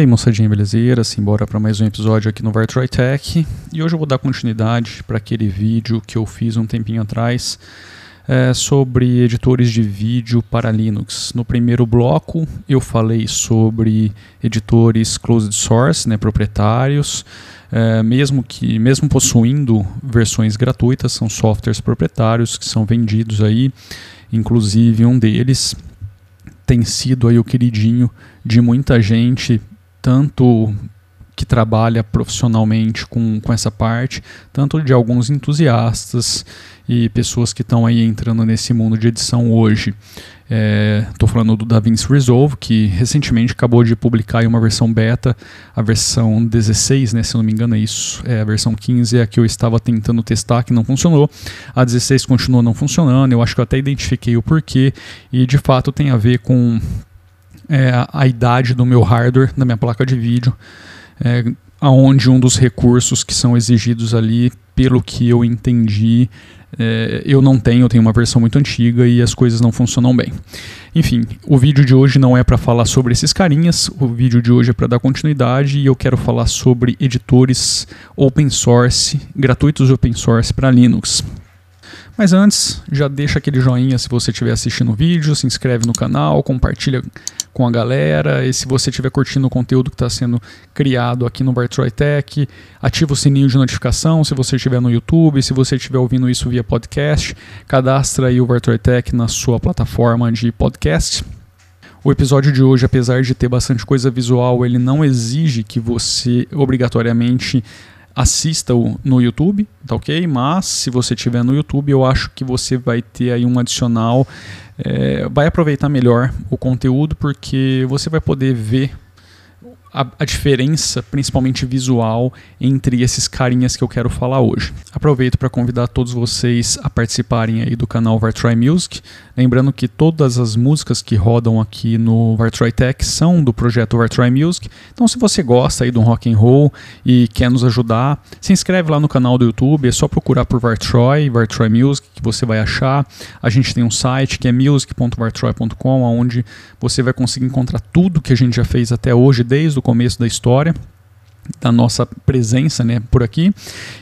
aí, moçadinha, belezeira? Simbora para mais um episódio aqui no Vartroy Tech. E hoje eu vou dar continuidade para aquele vídeo que eu fiz um tempinho atrás é, sobre editores de vídeo para Linux. No primeiro bloco eu falei sobre editores closed source, né, proprietários, é, mesmo que mesmo possuindo versões gratuitas, são softwares proprietários que são vendidos aí, inclusive um deles tem sido aí o queridinho de muita gente, tanto que trabalha profissionalmente com, com essa parte, tanto de alguns entusiastas e pessoas que estão aí entrando nesse mundo de edição hoje. Estou é, falando do DaVinci Resolve, que recentemente acabou de publicar uma versão beta, a versão 16, né, se não me engano é isso, é, a versão 15 é a que eu estava tentando testar, que não funcionou, a 16 continua não funcionando, eu acho que eu até identifiquei o porquê, e de fato tem a ver com é, a idade do meu hardware, da minha placa de vídeo, é, aonde um dos recursos que são exigidos ali, pelo que eu entendi, é, eu não tenho, eu tenho uma versão muito antiga e as coisas não funcionam bem. Enfim, o vídeo de hoje não é para falar sobre esses carinhas, o vídeo de hoje é para dar continuidade e eu quero falar sobre editores open source, gratuitos open source para Linux. Mas antes, já deixa aquele joinha se você estiver assistindo o vídeo, se inscreve no canal, compartilha com a galera. E se você estiver curtindo o conteúdo que está sendo criado aqui no Bartroy Tech, ativa o sininho de notificação se você estiver no YouTube, se você estiver ouvindo isso via podcast, cadastra aí o Bartroy Tech na sua plataforma de podcast. O episódio de hoje, apesar de ter bastante coisa visual, ele não exige que você obrigatoriamente assista-o no YouTube, tá ok? Mas se você tiver no YouTube, eu acho que você vai ter aí um adicional, é, vai aproveitar melhor o conteúdo porque você vai poder ver a, a, diferença, principalmente visual, entre esses carinhas que eu quero falar hoje. Aproveito para convidar todos vocês a participarem aí do canal Vartry Music. Lembrando que todas as músicas que rodam aqui no Vartry Tech são do projeto Vartry Music. Então, se você gosta aí do rock and roll e quer nos ajudar, se inscreve lá no canal do YouTube. É só procurar por Vartroy, Vartroy Music, que você vai achar. A gente tem um site que é music.vartroy.com, onde você vai conseguir encontrar tudo que a gente já fez até hoje, desde o começo da história, da nossa presença né, por aqui.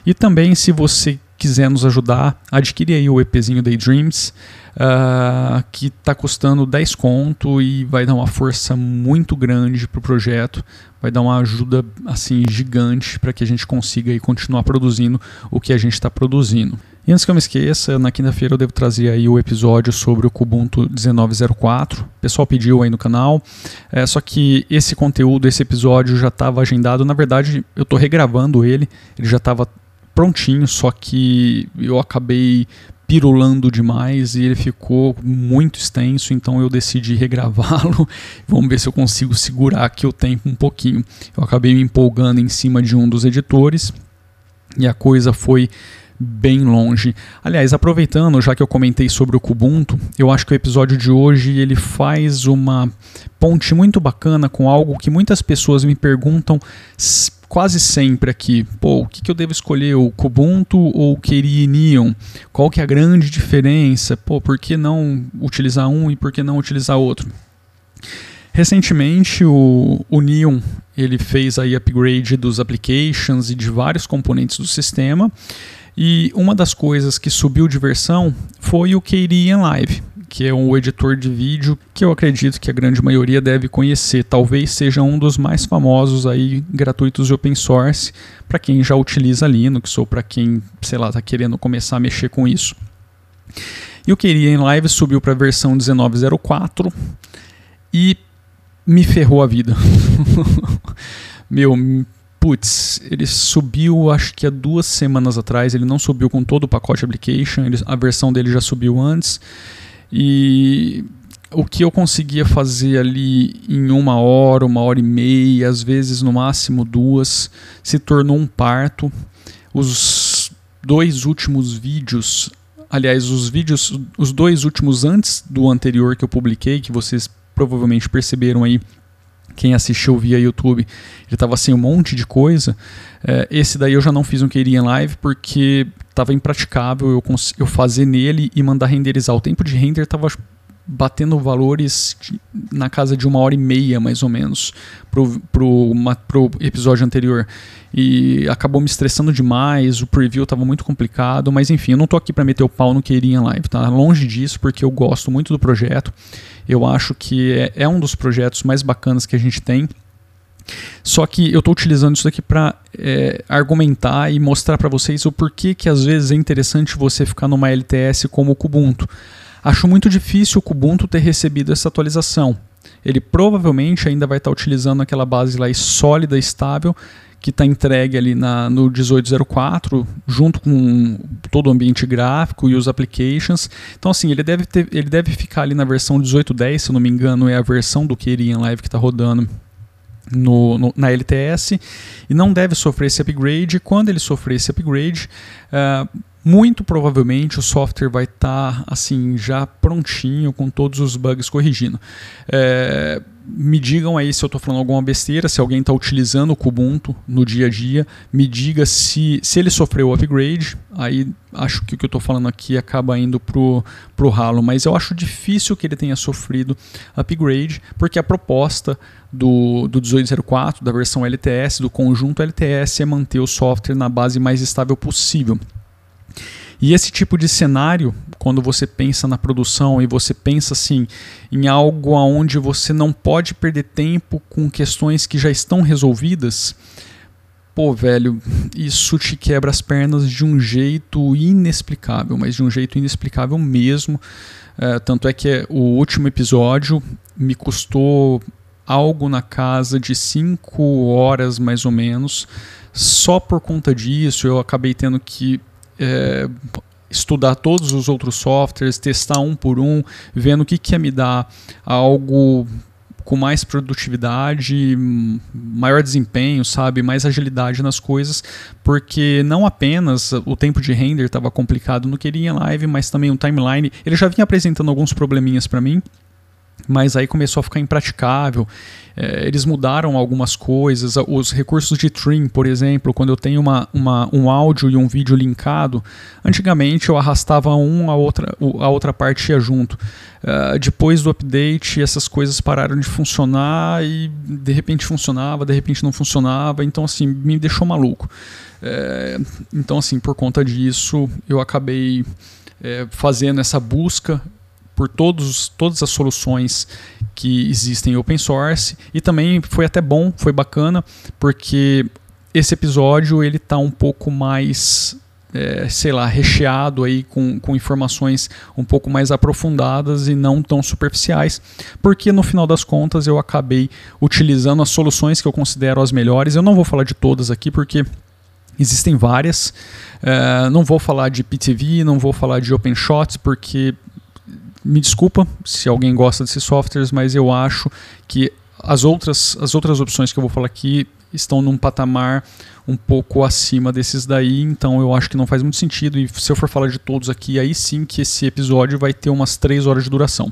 E também, se você quiser nos ajudar, adquire aí o EPzinho Daydreams, uh, que está custando 10 conto e vai dar uma força muito grande para o projeto, vai dar uma ajuda assim gigante para que a gente consiga aí, continuar produzindo o que a gente está produzindo. E antes que eu me esqueça, na quinta-feira eu devo trazer aí o episódio sobre o Kubuntu 1904. O pessoal pediu aí no canal. É, só que esse conteúdo, esse episódio já estava agendado. Na verdade, eu estou regravando ele. Ele já estava prontinho, só que eu acabei pirulando demais e ele ficou muito extenso, então eu decidi regravá-lo. Vamos ver se eu consigo segurar aqui o tempo um pouquinho. Eu acabei me empolgando em cima de um dos editores e a coisa foi bem longe. Aliás, aproveitando, já que eu comentei sobre o Kubuntu, eu acho que o episódio de hoje ele faz uma ponte muito bacana com algo que muitas pessoas me perguntam quase sempre aqui. Pô, o que, que eu devo escolher, o Kubuntu ou o Neon? Qual que é a grande diferença? Pô, por que não utilizar um e por que não utilizar outro? Recentemente o, o Neon ele fez aí upgrade dos applications e de vários componentes do sistema e uma das coisas que subiu de versão foi o KDE Live, que é um editor de vídeo que eu acredito que a grande maioria deve conhecer. Talvez seja um dos mais famosos aí gratuitos de open source para quem já utiliza Linux ou para quem, sei lá, está querendo começar a mexer com isso. E o KDE Live subiu para a versão 19.04 e me ferrou a vida. Meu, putz, ele subiu acho que há duas semanas atrás, ele não subiu com todo o pacote application, ele, a versão dele já subiu antes. E o que eu conseguia fazer ali em uma hora, uma hora e meia, às vezes no máximo duas, se tornou um parto. Os dois últimos vídeos, aliás, os vídeos, os dois últimos antes do anterior que eu publiquei, que vocês provavelmente perceberam aí quem assistiu via YouTube, ele estava sem um monte de coisa. É, esse daí eu já não fiz um queria em live porque estava impraticável eu, eu fazer nele e mandar renderizar. O tempo de render estava batendo valores na casa de uma hora e meia, mais ou menos, uma, pro episódio anterior. E acabou me estressando demais, o preview estava muito complicado, mas enfim, eu não tô aqui para meter o pau no Queirinha Live, tá? Longe disso, porque eu gosto muito do projeto. Eu acho que é, é um dos projetos mais bacanas que a gente tem. Só que eu estou utilizando isso aqui para é, argumentar e mostrar para vocês o porquê que às vezes é interessante você ficar numa LTS como o Kubuntu. Acho muito difícil o Kubuntu ter recebido essa atualização. Ele provavelmente ainda vai estar tá utilizando aquela base lá sólida, estável, que está entregue ali na, no 1804, junto com todo o ambiente gráfico e os applications. Então, assim, ele deve, ter, ele deve ficar ali na versão 1810, se não me engano, é a versão do Kerian Live que está rodando no, no, na LTS e não deve sofrer esse upgrade. Quando ele sofrer esse upgrade, uh, muito provavelmente o software vai estar tá, assim já prontinho com todos os bugs corrigindo. É, me digam aí se eu estou falando alguma besteira, se alguém está utilizando o Kubuntu no dia a dia, me diga se, se ele sofreu upgrade, aí acho que o que eu estou falando aqui acaba indo pro, pro ralo, mas eu acho difícil que ele tenha sofrido upgrade, porque a proposta do, do 1804, da versão LTS, do conjunto LTS, é manter o software na base mais estável possível. E esse tipo de cenário, quando você pensa na produção e você pensa assim em algo onde você não pode perder tempo com questões que já estão resolvidas, pô, velho, isso te quebra as pernas de um jeito inexplicável, mas de um jeito inexplicável mesmo. É, tanto é que o último episódio me custou algo na casa de 5 horas mais ou menos. Só por conta disso eu acabei tendo que é, estudar todos os outros softwares, testar um por um, vendo o que, que ia me dar algo com mais produtividade, maior desempenho, sabe, mais agilidade nas coisas, porque não apenas o tempo de render estava complicado no Queria Live, mas também o timeline. Ele já vinha apresentando alguns probleminhas para mim, mas aí começou a ficar impraticável. É, eles mudaram algumas coisas, os recursos de trim, por exemplo, quando eu tenho uma, uma, um áudio e um vídeo linkado, antigamente eu arrastava um, a outra, a outra parte ia junto. Uh, depois do update, essas coisas pararam de funcionar e de repente funcionava, de repente não funcionava, então assim, me deixou maluco. É, então assim, por conta disso, eu acabei é, fazendo essa busca por todos, todas as soluções que existem em open source e também foi até bom, foi bacana, porque esse episódio ele está um pouco mais é, sei lá, recheado aí com, com informações um pouco mais aprofundadas e não tão superficiais, porque no final das contas eu acabei utilizando as soluções que eu considero as melhores. Eu não vou falar de todas aqui porque existem várias. É, não vou falar de PTV, não vou falar de OpenShots, porque me desculpa se alguém gosta desses softwares, mas eu acho que as outras, as outras opções que eu vou falar aqui estão num patamar um pouco acima desses daí, então eu acho que não faz muito sentido. E se eu for falar de todos aqui, aí sim que esse episódio vai ter umas 3 horas de duração.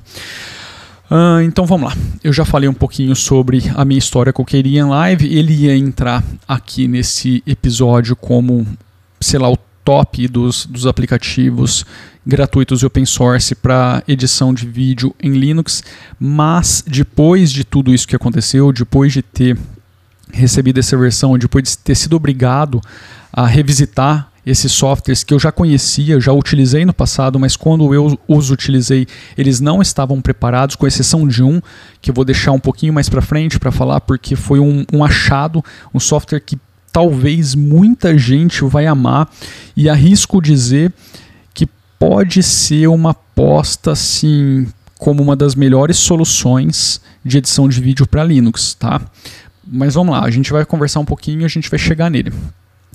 Uh, então vamos lá. Eu já falei um pouquinho sobre a minha história com o Kerian Live. Ele ia entrar aqui nesse episódio como, sei lá, o top dos, dos aplicativos gratuitos e open source para edição de vídeo em Linux, mas depois de tudo isso que aconteceu, depois de ter recebido essa versão, depois de ter sido obrigado a revisitar esses softwares que eu já conhecia, já utilizei no passado, mas quando eu os utilizei, eles não estavam preparados, com exceção de um, que eu vou deixar um pouquinho mais para frente para falar, porque foi um, um achado, um software que talvez muita gente vai amar e arrisco dizer que pode ser uma aposta assim como uma das melhores soluções de edição de vídeo para Linux, tá? Mas vamos lá, a gente vai conversar um pouquinho a gente vai chegar nele.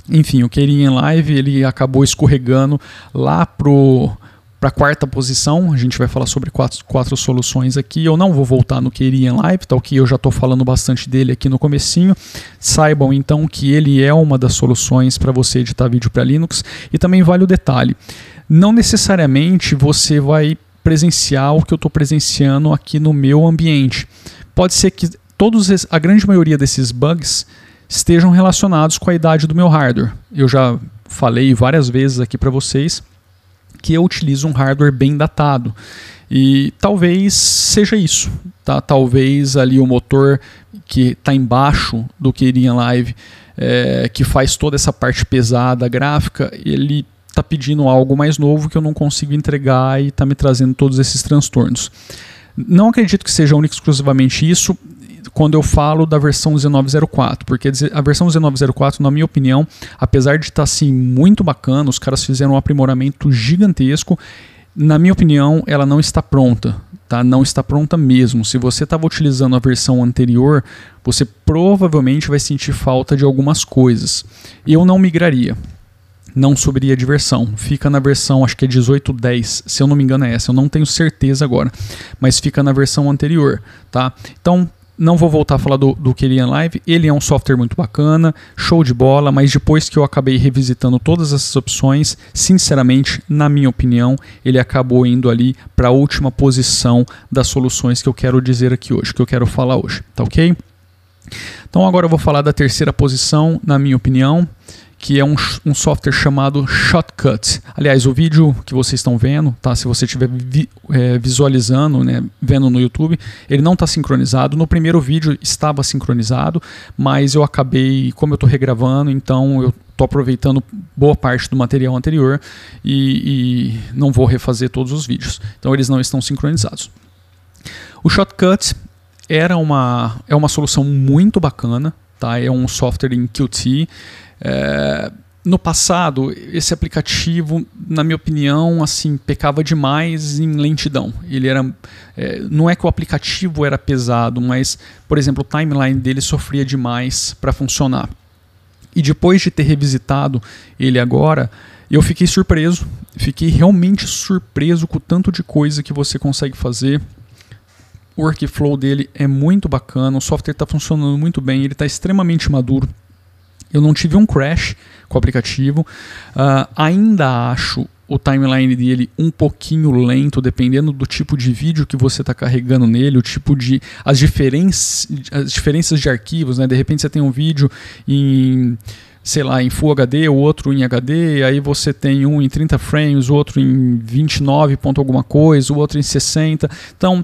Enfim, o Keirin Live ele acabou escorregando lá pro para a quarta posição. A gente vai falar sobre quatro, quatro soluções aqui. Eu não vou voltar no Kerian tá ok? Eu já estou falando bastante dele aqui no comecinho. Saibam então que ele é uma das soluções para você editar vídeo para Linux. E também vale o detalhe, não necessariamente você vai presenciar o que eu estou presenciando aqui no meu ambiente. Pode ser que todos a grande maioria desses bugs estejam relacionados com a idade do meu hardware. Eu já falei várias vezes aqui para vocês que eu utilizo um hardware bem datado. E talvez seja isso, tá? Talvez ali o motor que está embaixo do Keyring Live, é, que faz toda essa parte pesada gráfica, ele está pedindo algo mais novo que eu não consigo entregar e está me trazendo todos esses transtornos. Não acredito que seja único exclusivamente isso quando eu falo da versão 1904, porque a versão 1904, na minha opinião, apesar de estar tá, assim muito bacana, os caras fizeram um aprimoramento gigantesco, na minha opinião, ela não está pronta, tá? Não está pronta mesmo. Se você estava utilizando a versão anterior, você provavelmente vai sentir falta de algumas coisas. Eu não migraria. Não subiria de versão. Fica na versão, acho que é 1810, se eu não me engano é essa, eu não tenho certeza agora, mas fica na versão anterior, tá? Então, não vou voltar a falar do, do Kerian Live. Ele é um software muito bacana, show de bola, mas depois que eu acabei revisitando todas essas opções, sinceramente, na minha opinião, ele acabou indo ali para a última posição das soluções que eu quero dizer aqui hoje, que eu quero falar hoje, tá ok? Então agora eu vou falar da terceira posição, na minha opinião, que é um, um software chamado Shotcut. Aliás, o vídeo que vocês estão vendo, tá? Se você estiver vi, é, visualizando, né, vendo no YouTube, ele não está sincronizado. No primeiro vídeo estava sincronizado, mas eu acabei, como eu estou regravando, então eu estou aproveitando boa parte do material anterior e, e não vou refazer todos os vídeos. Então eles não estão sincronizados. O Shotcut era uma, é uma solução muito bacana, tá? É um software em Qt é, no passado, esse aplicativo, na minha opinião, assim, pecava demais em lentidão. Ele era, é, não é que o aplicativo era pesado, mas, por exemplo, o timeline dele sofria demais para funcionar. E depois de ter revisitado ele agora, eu fiquei surpreso, fiquei realmente surpreso com o tanto de coisa que você consegue fazer. O workflow dele é muito bacana, o software está funcionando muito bem, ele está extremamente maduro. Eu não tive um crash com o aplicativo. Uh, ainda acho o timeline dele um pouquinho lento, dependendo do tipo de vídeo que você está carregando nele, o tipo de. as, diferenças as diferenças de arquivos, né? De repente você tem um vídeo em sei lá, em Full HD, o outro em HD, aí você tem um em 30 frames, o outro em 29 ponto alguma coisa, o outro em 60. Então,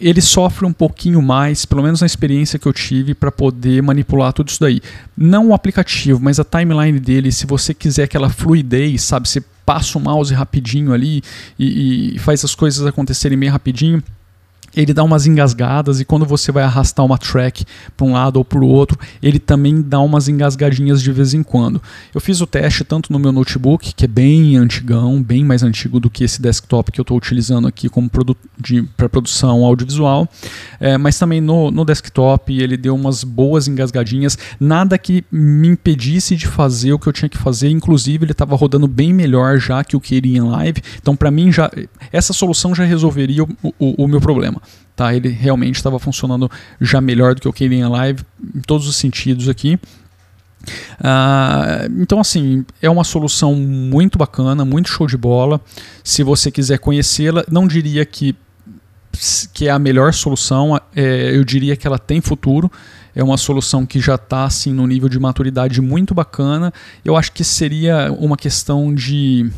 ele sofre um pouquinho mais, pelo menos na experiência que eu tive, para poder manipular tudo isso daí. Não o aplicativo, mas a timeline dele, se você quiser aquela fluidez, sabe? Você passa o mouse rapidinho ali e, e faz as coisas acontecerem meio rapidinho ele dá umas engasgadas e quando você vai arrastar uma track para um lado ou para o outro, ele também dá umas engasgadinhas de vez em quando. Eu fiz o teste tanto no meu notebook, que é bem antigão, bem mais antigo do que esse desktop que eu estou utilizando aqui como produ para produção audiovisual, é, mas também no, no desktop ele deu umas boas engasgadinhas, nada que me impedisse de fazer o que eu tinha que fazer, inclusive ele estava rodando bem melhor já que o que iria em live, então para mim já essa solução já resolveria o, o, o meu problema. Tá? Ele realmente estava funcionando já melhor do que o Keyring Live em todos os sentidos aqui. Uh, então, assim, é uma solução muito bacana, muito show de bola. Se você quiser conhecê-la, não diria que, que é a melhor solução, é, eu diria que ela tem futuro. É uma solução que já está assim, no nível de maturidade muito bacana. Eu acho que seria uma questão de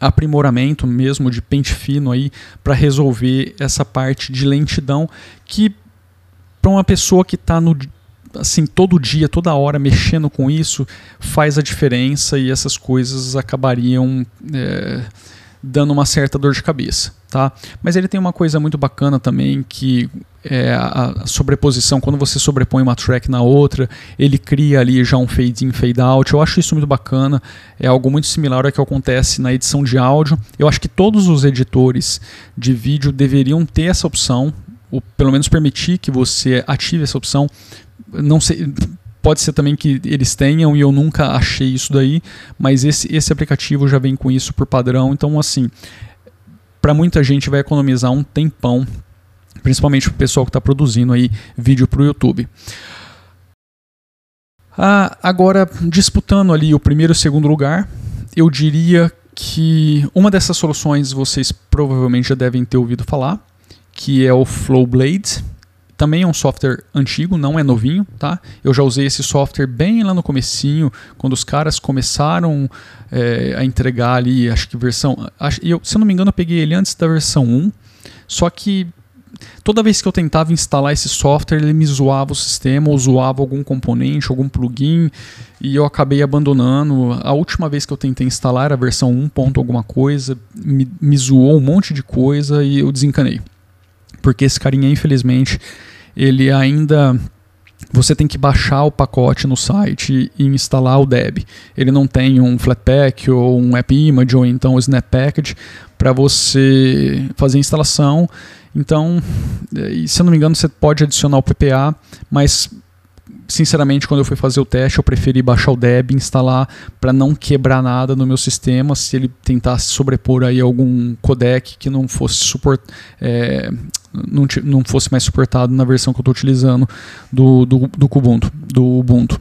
aprimoramento mesmo de pente fino aí para resolver essa parte de lentidão que para uma pessoa que está no assim todo dia, toda hora mexendo com isso faz a diferença e essas coisas acabariam é, dando uma certa dor de cabeça, tá? Mas ele tem uma coisa muito bacana também que é a sobreposição, quando você sobrepõe uma track na outra, ele cria ali já um fade in, fade out. Eu acho isso muito bacana, é algo muito similar ao que acontece na edição de áudio. Eu acho que todos os editores de vídeo deveriam ter essa opção, ou pelo menos permitir que você ative essa opção. Não sei, Pode ser também que eles tenham e eu nunca achei isso daí, mas esse, esse aplicativo já vem com isso por padrão. Então, assim, para muita gente vai economizar um tempão, principalmente o pessoal que está produzindo aí vídeo para o YouTube. Ah, agora, disputando ali o primeiro e o segundo lugar, eu diria que uma dessas soluções vocês provavelmente já devem ter ouvido falar, que é o Flowblade também é um software antigo, não é novinho, tá? Eu já usei esse software bem lá no comecinho, quando os caras começaram é, a entregar ali, acho que versão... Acho, eu, se eu não me engano, eu peguei ele antes da versão 1, só que toda vez que eu tentava instalar esse software, ele me zoava o sistema ou zoava algum componente, algum plugin, e eu acabei abandonando. A última vez que eu tentei instalar era a versão 1. alguma coisa, me, me zoou um monte de coisa e eu desencanei. Porque esse carinha, infelizmente, ele ainda você tem que baixar o pacote no site e instalar o Deb. Ele não tem um Flatpak ou um AppImage ou então o Snap Package para você fazer a instalação então, eh, se eu não me engano, você pode adicionar o PPA, mas sinceramente, quando eu fui fazer o teste, eu preferi baixar o Deb, instalar para não quebrar nada no meu sistema. Se ele tentasse sobrepor aí algum codec que não fosse suport, é, não, não fosse mais suportado na versão que eu estou utilizando do, do, do Kubuntu, do Ubuntu.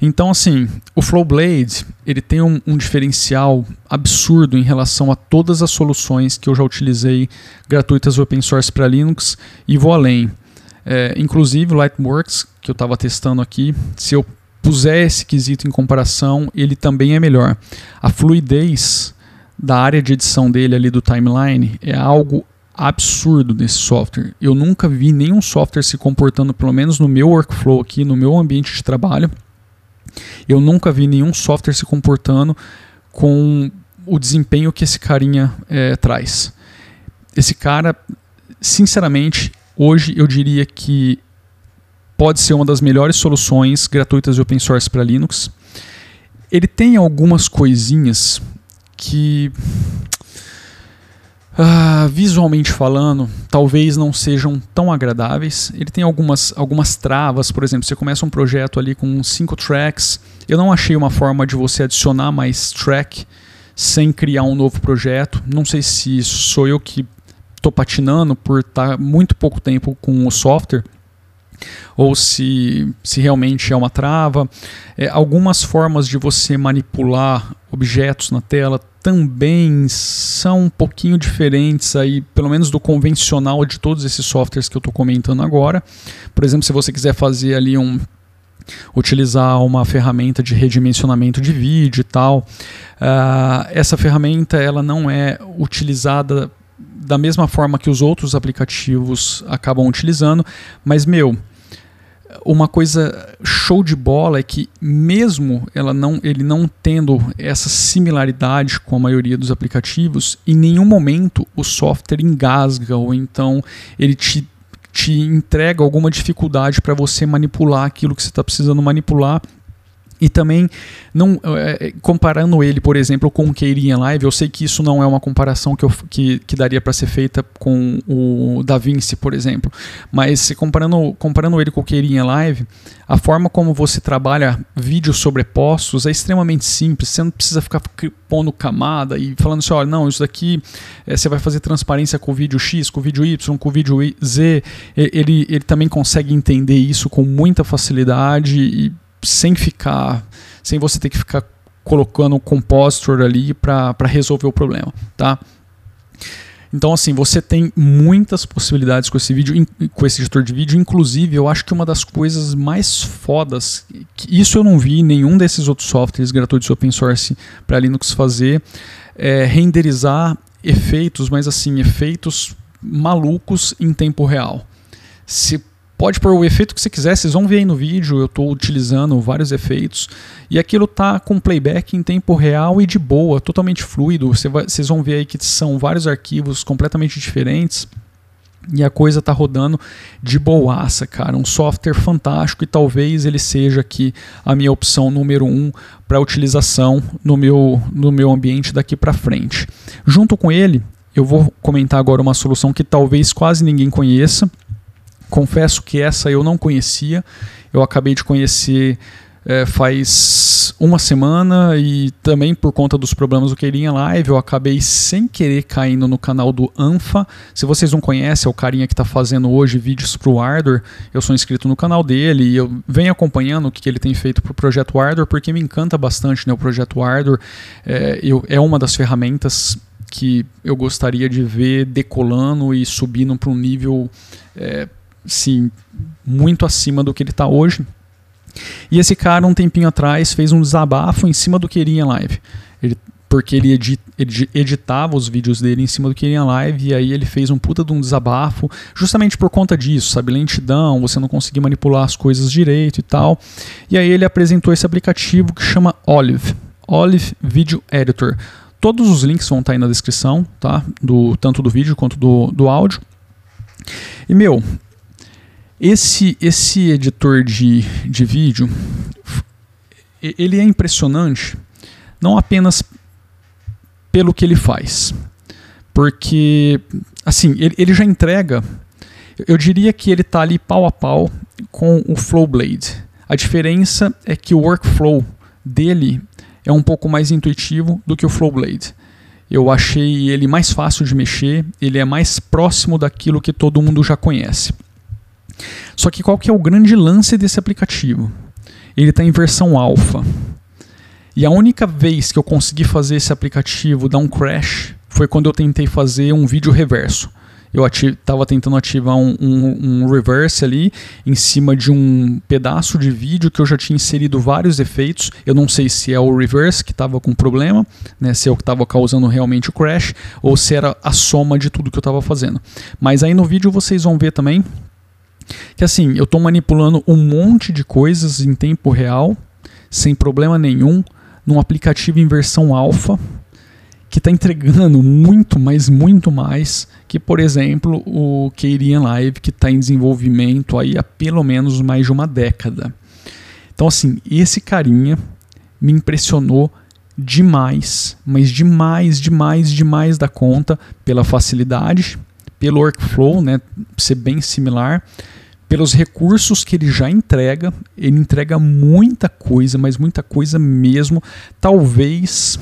Então, assim, o Flowblade ele tem um, um, diferencial absurdo em relação a todas as soluções que eu já utilizei gratuitas open source para Linux e vou além. É, inclusive o Lightworks, que eu estava testando aqui, se eu puser esse quesito em comparação, ele também é melhor. A fluidez da área de edição dele ali do timeline é algo absurdo desse software. Eu nunca vi nenhum software se comportando, pelo menos no meu workflow aqui, no meu ambiente de trabalho, eu nunca vi nenhum software se comportando com o desempenho que esse carinha é, traz. Esse cara, sinceramente, hoje eu diria que pode ser uma das melhores soluções gratuitas de open source para Linux. Ele tem algumas coisinhas que Uh, visualmente falando, talvez não sejam tão agradáveis. Ele tem algumas, algumas travas, por exemplo, você começa um projeto ali com cinco tracks. Eu não achei uma forma de você adicionar mais track sem criar um novo projeto. Não sei se sou eu que estou patinando por estar tá muito pouco tempo com o software ou se, se realmente é uma trava. É, algumas formas de você manipular objetos na tela também são um pouquinho diferentes aí, pelo menos do convencional de todos esses softwares que eu estou comentando agora. Por exemplo, se você quiser fazer ali um utilizar uma ferramenta de redimensionamento de vídeo e tal, uh, essa ferramenta ela não é utilizada da mesma forma que os outros aplicativos acabam utilizando, mas meu, uma coisa show de bola é que mesmo ela não, ele não tendo essa similaridade com a maioria dos aplicativos, em nenhum momento o software engasga ou então ele te, te entrega alguma dificuldade para você manipular aquilo que você está precisando manipular e também, não é, comparando ele, por exemplo, com o Keirin Live, eu sei que isso não é uma comparação que, eu, que, que daria para ser feita com o DaVinci, por exemplo, mas comparando, comparando ele com o Keirin Live, a forma como você trabalha vídeos sobrepostos é extremamente simples, você não precisa ficar pondo camada e falando assim, olha, não, isso daqui é, você vai fazer transparência com o vídeo X, com o vídeo Y, com o vídeo Z, ele, ele também consegue entender isso com muita facilidade e sem ficar, sem você ter que ficar colocando um compositor ali para resolver o problema, tá? Então, assim, você tem muitas possibilidades com esse vídeo, com esse editor de vídeo. Inclusive, eu acho que uma das coisas mais fodas, que isso eu não vi nenhum desses outros softwares gratuitos open source para Linux fazer, é renderizar efeitos, mas assim, efeitos malucos em tempo real. Se Pode pôr o efeito que você quiser, vocês vão ver aí no vídeo, eu estou utilizando vários efeitos e aquilo tá com playback em tempo real e de boa, totalmente fluido. Você vai, vocês vão ver aí que são vários arquivos completamente diferentes e a coisa tá rodando de boaça, cara. Um software fantástico e talvez ele seja aqui a minha opção número um para utilização no meu, no meu ambiente daqui para frente. Junto com ele, eu vou comentar agora uma solução que talvez quase ninguém conheça Confesso que essa eu não conhecia, eu acabei de conhecer é, faz uma semana e também por conta dos problemas do Queirinha Live, eu acabei sem querer caindo no canal do Anfa. Se vocês não conhecem, é o carinha que está fazendo hoje vídeos para o Ardor. Eu sou inscrito no canal dele e eu venho acompanhando o que, ele tem feito para o projeto Ardor, porque me encanta bastante né, o projeto Ardor. É, eu, é uma das ferramentas que eu gostaria de ver decolando e subindo para um nível é, sim, muito acima do que ele está hoje. E esse cara, um tempinho atrás, fez um desabafo em cima do Queria Live. Ele, porque ele, edit, ele, editava os vídeos dele em cima do Queria Live, e aí ele fez um puta de um desabafo, justamente por conta disso, sabe? Lentidão, você não conseguir manipular as coisas direito e tal. E aí ele apresentou esse aplicativo que chama Olive. Olive Video Editor. Todos os links vão estar aí na descrição, tá? Do, tanto do vídeo quanto do, do áudio. E, meu, esse, esse editor de, de vídeo, ele é impressionante, não apenas pelo que ele faz, porque, assim, ele, ele já entrega, eu diria que ele está ali pau a pau com o Flowblade. A diferença é que o workflow dele é um pouco mais intuitivo do que o Flowblade. Eu achei ele mais fácil de mexer, ele é mais próximo daquilo que todo mundo já conhece. Só que qual que é o grande lance desse aplicativo? Ele está em versão alfa. E a única vez que eu consegui fazer esse aplicativo dar um crash foi quando eu tentei fazer um vídeo reverso. Eu estava tentando ativar um, um, um, reverse ali em cima de um pedaço de vídeo que eu já tinha inserido vários efeitos. Eu não sei se é o reverse que estava com problema, né, se é o que estava causando realmente o crash, ou se era a soma de tudo que eu estava fazendo. Mas aí no vídeo vocês vão ver também que assim, eu estou manipulando um monte de coisas em tempo real, sem problema nenhum, num aplicativo em versão alfa, que está entregando muito, mas muito mais que, por exemplo, o Keirian Live, que está em desenvolvimento aí há pelo menos mais de uma década. Então, assim, esse carinha me impressionou demais, mas demais, demais, demais da conta pela facilidade, pelo workflow, né, ser bem similar, pelos recursos que ele já entrega, ele entrega muita coisa, mas muita coisa mesmo. Talvez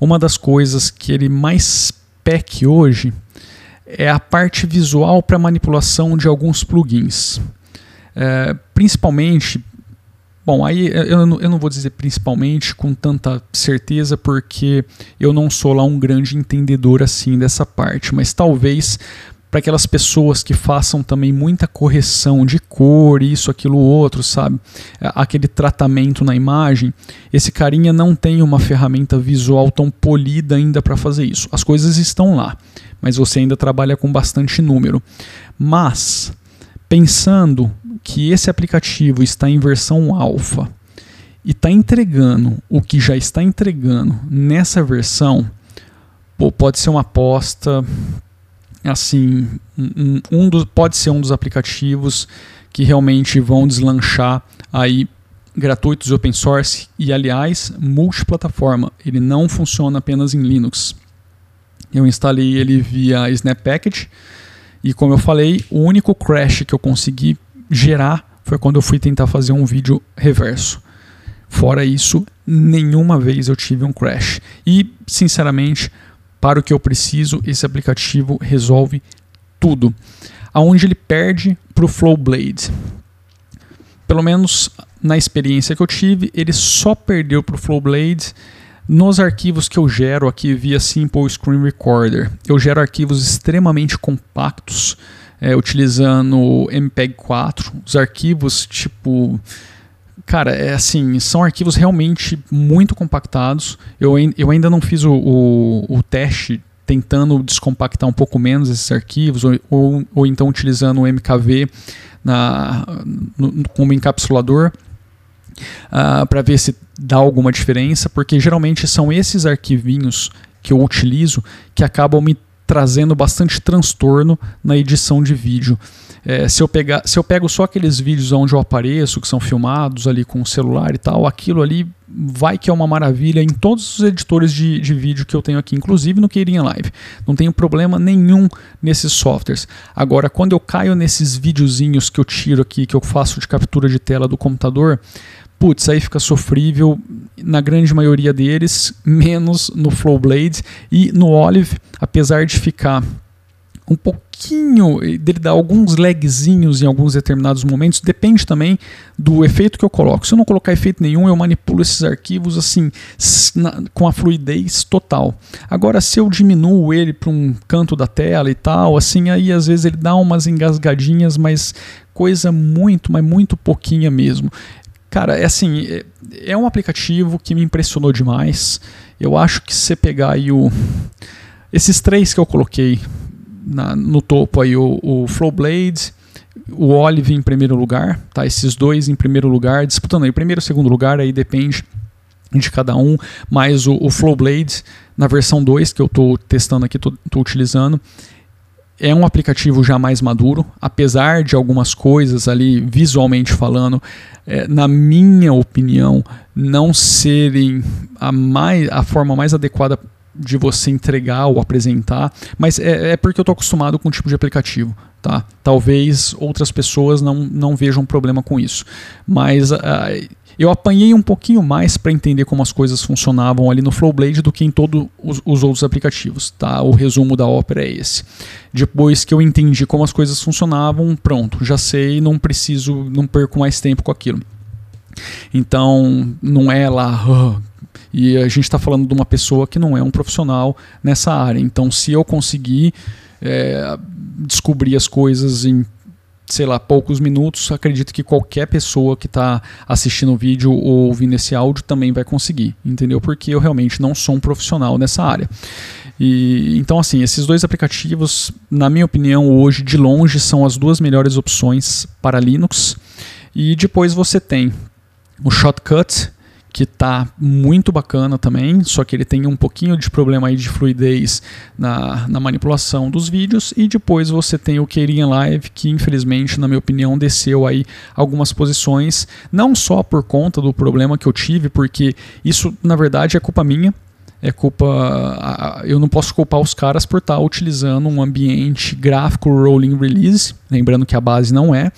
uma das coisas que ele mais peque hoje é a parte visual para manipulação de alguns plugins. É, principalmente, bom, aí eu não, eu não vou dizer principalmente com tanta certeza, porque eu não sou lá um grande entendedor assim dessa parte, mas talvez para aquelas pessoas que façam também muita correção de cor, isso, aquilo, outro, sabe? Aquele tratamento na imagem. Esse carinha não tem uma ferramenta visual tão polida ainda para fazer isso. As coisas estão lá, mas você ainda trabalha com bastante número. Mas, pensando que esse aplicativo está em versão alfa e está entregando o que já está entregando nessa versão, pô, pode ser uma aposta assim, um, um pode ser um dos aplicativos que realmente vão deslanchar aí gratuitos open source e aliás multiplataforma. Ele não funciona apenas em Linux. Eu instalei ele via Snap Package e como eu falei, o único crash que eu consegui gerar foi quando eu fui tentar fazer um vídeo reverso. Fora isso, nenhuma vez eu tive um crash. E, sinceramente, para o que eu preciso, esse aplicativo resolve tudo. Aonde ele perde para o Flowblade. Pelo menos na experiência que eu tive, ele só perdeu para o Flowblade nos arquivos que eu gero aqui via Simple Screen Recorder. Eu gero arquivos extremamente compactos, é, utilizando MPEG 4. Os arquivos tipo Cara, é assim, são arquivos realmente muito compactados. Eu, eu ainda não fiz o, o, o teste tentando descompactar um pouco menos esses arquivos, ou, ou, ou então utilizando o MKV na, no, como encapsulador. Uh, ah, para ver se dá alguma diferença, porque geralmente são esses arquivinhos que eu utilizo que acabam me trazendo bastante transtorno na edição de vídeo. É, se, eu pegar, se eu pego só aqueles vídeos onde eu apareço, que são filmados ali com o celular e tal, aquilo ali vai que é uma maravilha em todos os editores de, de vídeo que eu tenho aqui, inclusive no Queirinha Live. Não tenho problema nenhum nesses softwares. Agora, quando eu caio nesses videozinhos que eu tiro aqui, que eu faço de captura de tela do computador, putz, aí fica sofrível na grande maioria deles, menos no Flowblade e no Olive, apesar de ficar um pouquinho, dele dar alguns lagzinhos em alguns determinados momentos, depende também do efeito que eu coloco. Se eu não colocar efeito nenhum, eu manipulo esses arquivos assim com a fluidez total. Agora, se eu diminuo ele para um canto da tela e tal, assim, aí às vezes ele dá umas engasgadinhas, mas coisa muito, mas muito pouquinha mesmo. Cara, é assim, é, é um aplicativo que me impressionou demais. Eu acho que se você pegar aí o esses três que eu coloquei na, no topo aí, o, o Flowblade, o Olive em primeiro lugar, tá? Esses dois em primeiro lugar, disputando aí primeiro e segundo lugar, aí depende de cada um, mas o, o Flowblade na versão 2 que eu estou testando aqui, estou utilizando, é um aplicativo já mais maduro, apesar de algumas coisas ali visualmente falando, é, na minha opinião, não serem a, mais, a forma mais adequada de você entregar ou apresentar, mas é, é porque eu estou acostumado com o tipo de aplicativo. Tá? Talvez outras pessoas não, não vejam problema com isso. Mas uh, eu apanhei um pouquinho mais para entender como as coisas funcionavam ali no Flowblade do que em todos os, os, outros aplicativos. Tá? O resumo da ópera é esse. Depois que eu entendi como as coisas funcionavam, pronto, já sei, não preciso, não perco mais tempo com aquilo. Então, não é lá, e a gente está falando de uma pessoa que não é um profissional nessa área. Então, se eu conseguir é, descobrir as coisas em sei lá, poucos minutos, acredito que qualquer pessoa que está assistindo o vídeo ou ouvindo esse áudio também vai conseguir, entendeu? Porque eu realmente não sou um profissional nessa área. E então assim, esses dois aplicativos, na minha opinião, hoje de longe são as duas melhores opções para Linux. E depois você tem o Shotcut, que está muito bacana também, só que ele tem um pouquinho de problema aí de fluidez na, na manipulação dos vídeos, e depois você tem o Keirin Live, que infelizmente, na minha opinião, desceu aí algumas posições, não só por conta do problema que eu tive, porque isso na verdade é culpa minha, é culpa. Eu não posso culpar os caras por estar tá utilizando um ambiente gráfico rolling release, lembrando que a base não é,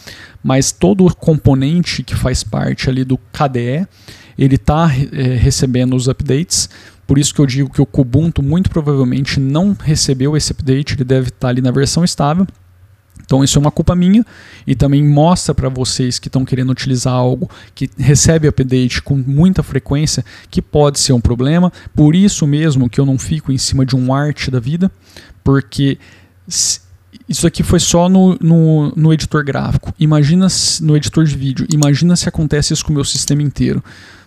mas todo o componente que faz parte ali do KDE ele está é, recebendo os updates. Por isso que eu digo que o Kubuntu muito provavelmente não recebeu esse update, ele deve estar tá ali na versão estável. Então isso é uma culpa minha e também mostra para vocês que estão querendo utilizar algo que recebe update com muita frequência que pode ser um problema. Por isso mesmo que eu não fico em cima de um art da vida, porque isso aqui foi só no, no, no editor gráfico. Imagina no editor de vídeo. Imagina se acontece isso com o meu sistema inteiro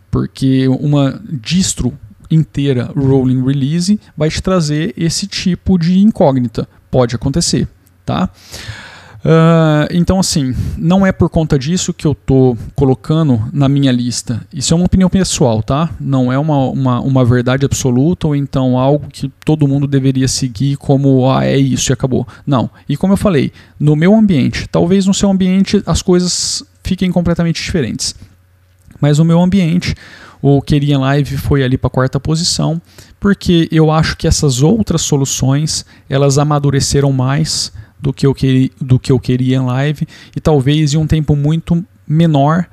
porque uma distro inteira rolling release vai te trazer esse tipo de incógnita. Pode acontecer, tá? Uh, então, assim, não é por conta disso que eu estou colocando na minha lista. Isso é uma opinião pessoal, tá? Não é uma, uma, uma verdade absoluta ou então algo que todo mundo deveria seguir como, ah, é isso e acabou. Não. E como eu falei, no meu ambiente, talvez no seu ambiente as coisas fiquem completamente diferentes. Mas o meu ambiente, o Queria Live foi ali para a quarta posição, porque eu acho que essas outras soluções elas amadureceram mais do que eu, queria, do que eu queria em live e talvez em um tempo muito menor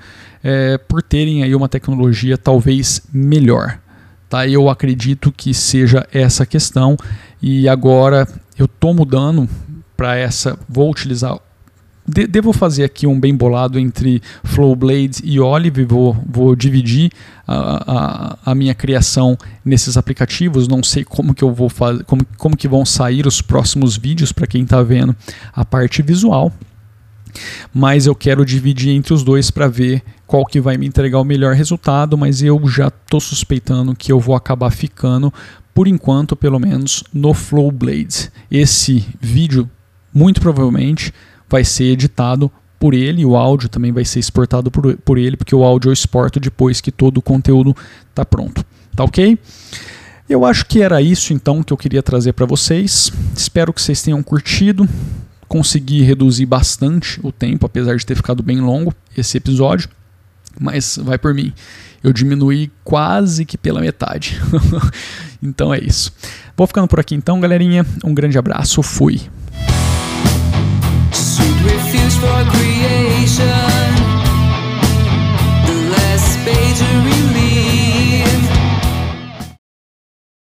é, por terem aí uma tecnologia talvez melhor. Tá? Eu acredito que seja essa questão e agora eu estou mudando para essa, vou utilizar de, devo fazer aqui um bem bolado entre Flowblade e Olive, vou, vou dividir a, a, a, minha criação nesses aplicativos, não sei como que eu vou fazer, como, como que vão sair os próximos vídeos para quem está vendo a parte visual, mas eu quero dividir entre os dois para ver qual que vai me entregar o melhor resultado, mas eu já estou suspeitando que eu vou acabar ficando, por enquanto pelo menos, no Flowblade. Esse vídeo, muito provavelmente, vai ser editado por ele, o áudio também vai ser exportado por, por ele, porque o áudio eu exporto depois que todo o conteúdo está pronto. Tá ok? Eu acho que era isso então que eu queria trazer para vocês. Espero que vocês tenham curtido. Consegui reduzir bastante o tempo, apesar de ter ficado bem longo esse episódio. Mas vai por mim. Eu diminuí quase que pela metade. então é isso. Vou ficando por aqui então, galerinha. Um grande abraço. Fui. who'd refuse for greed.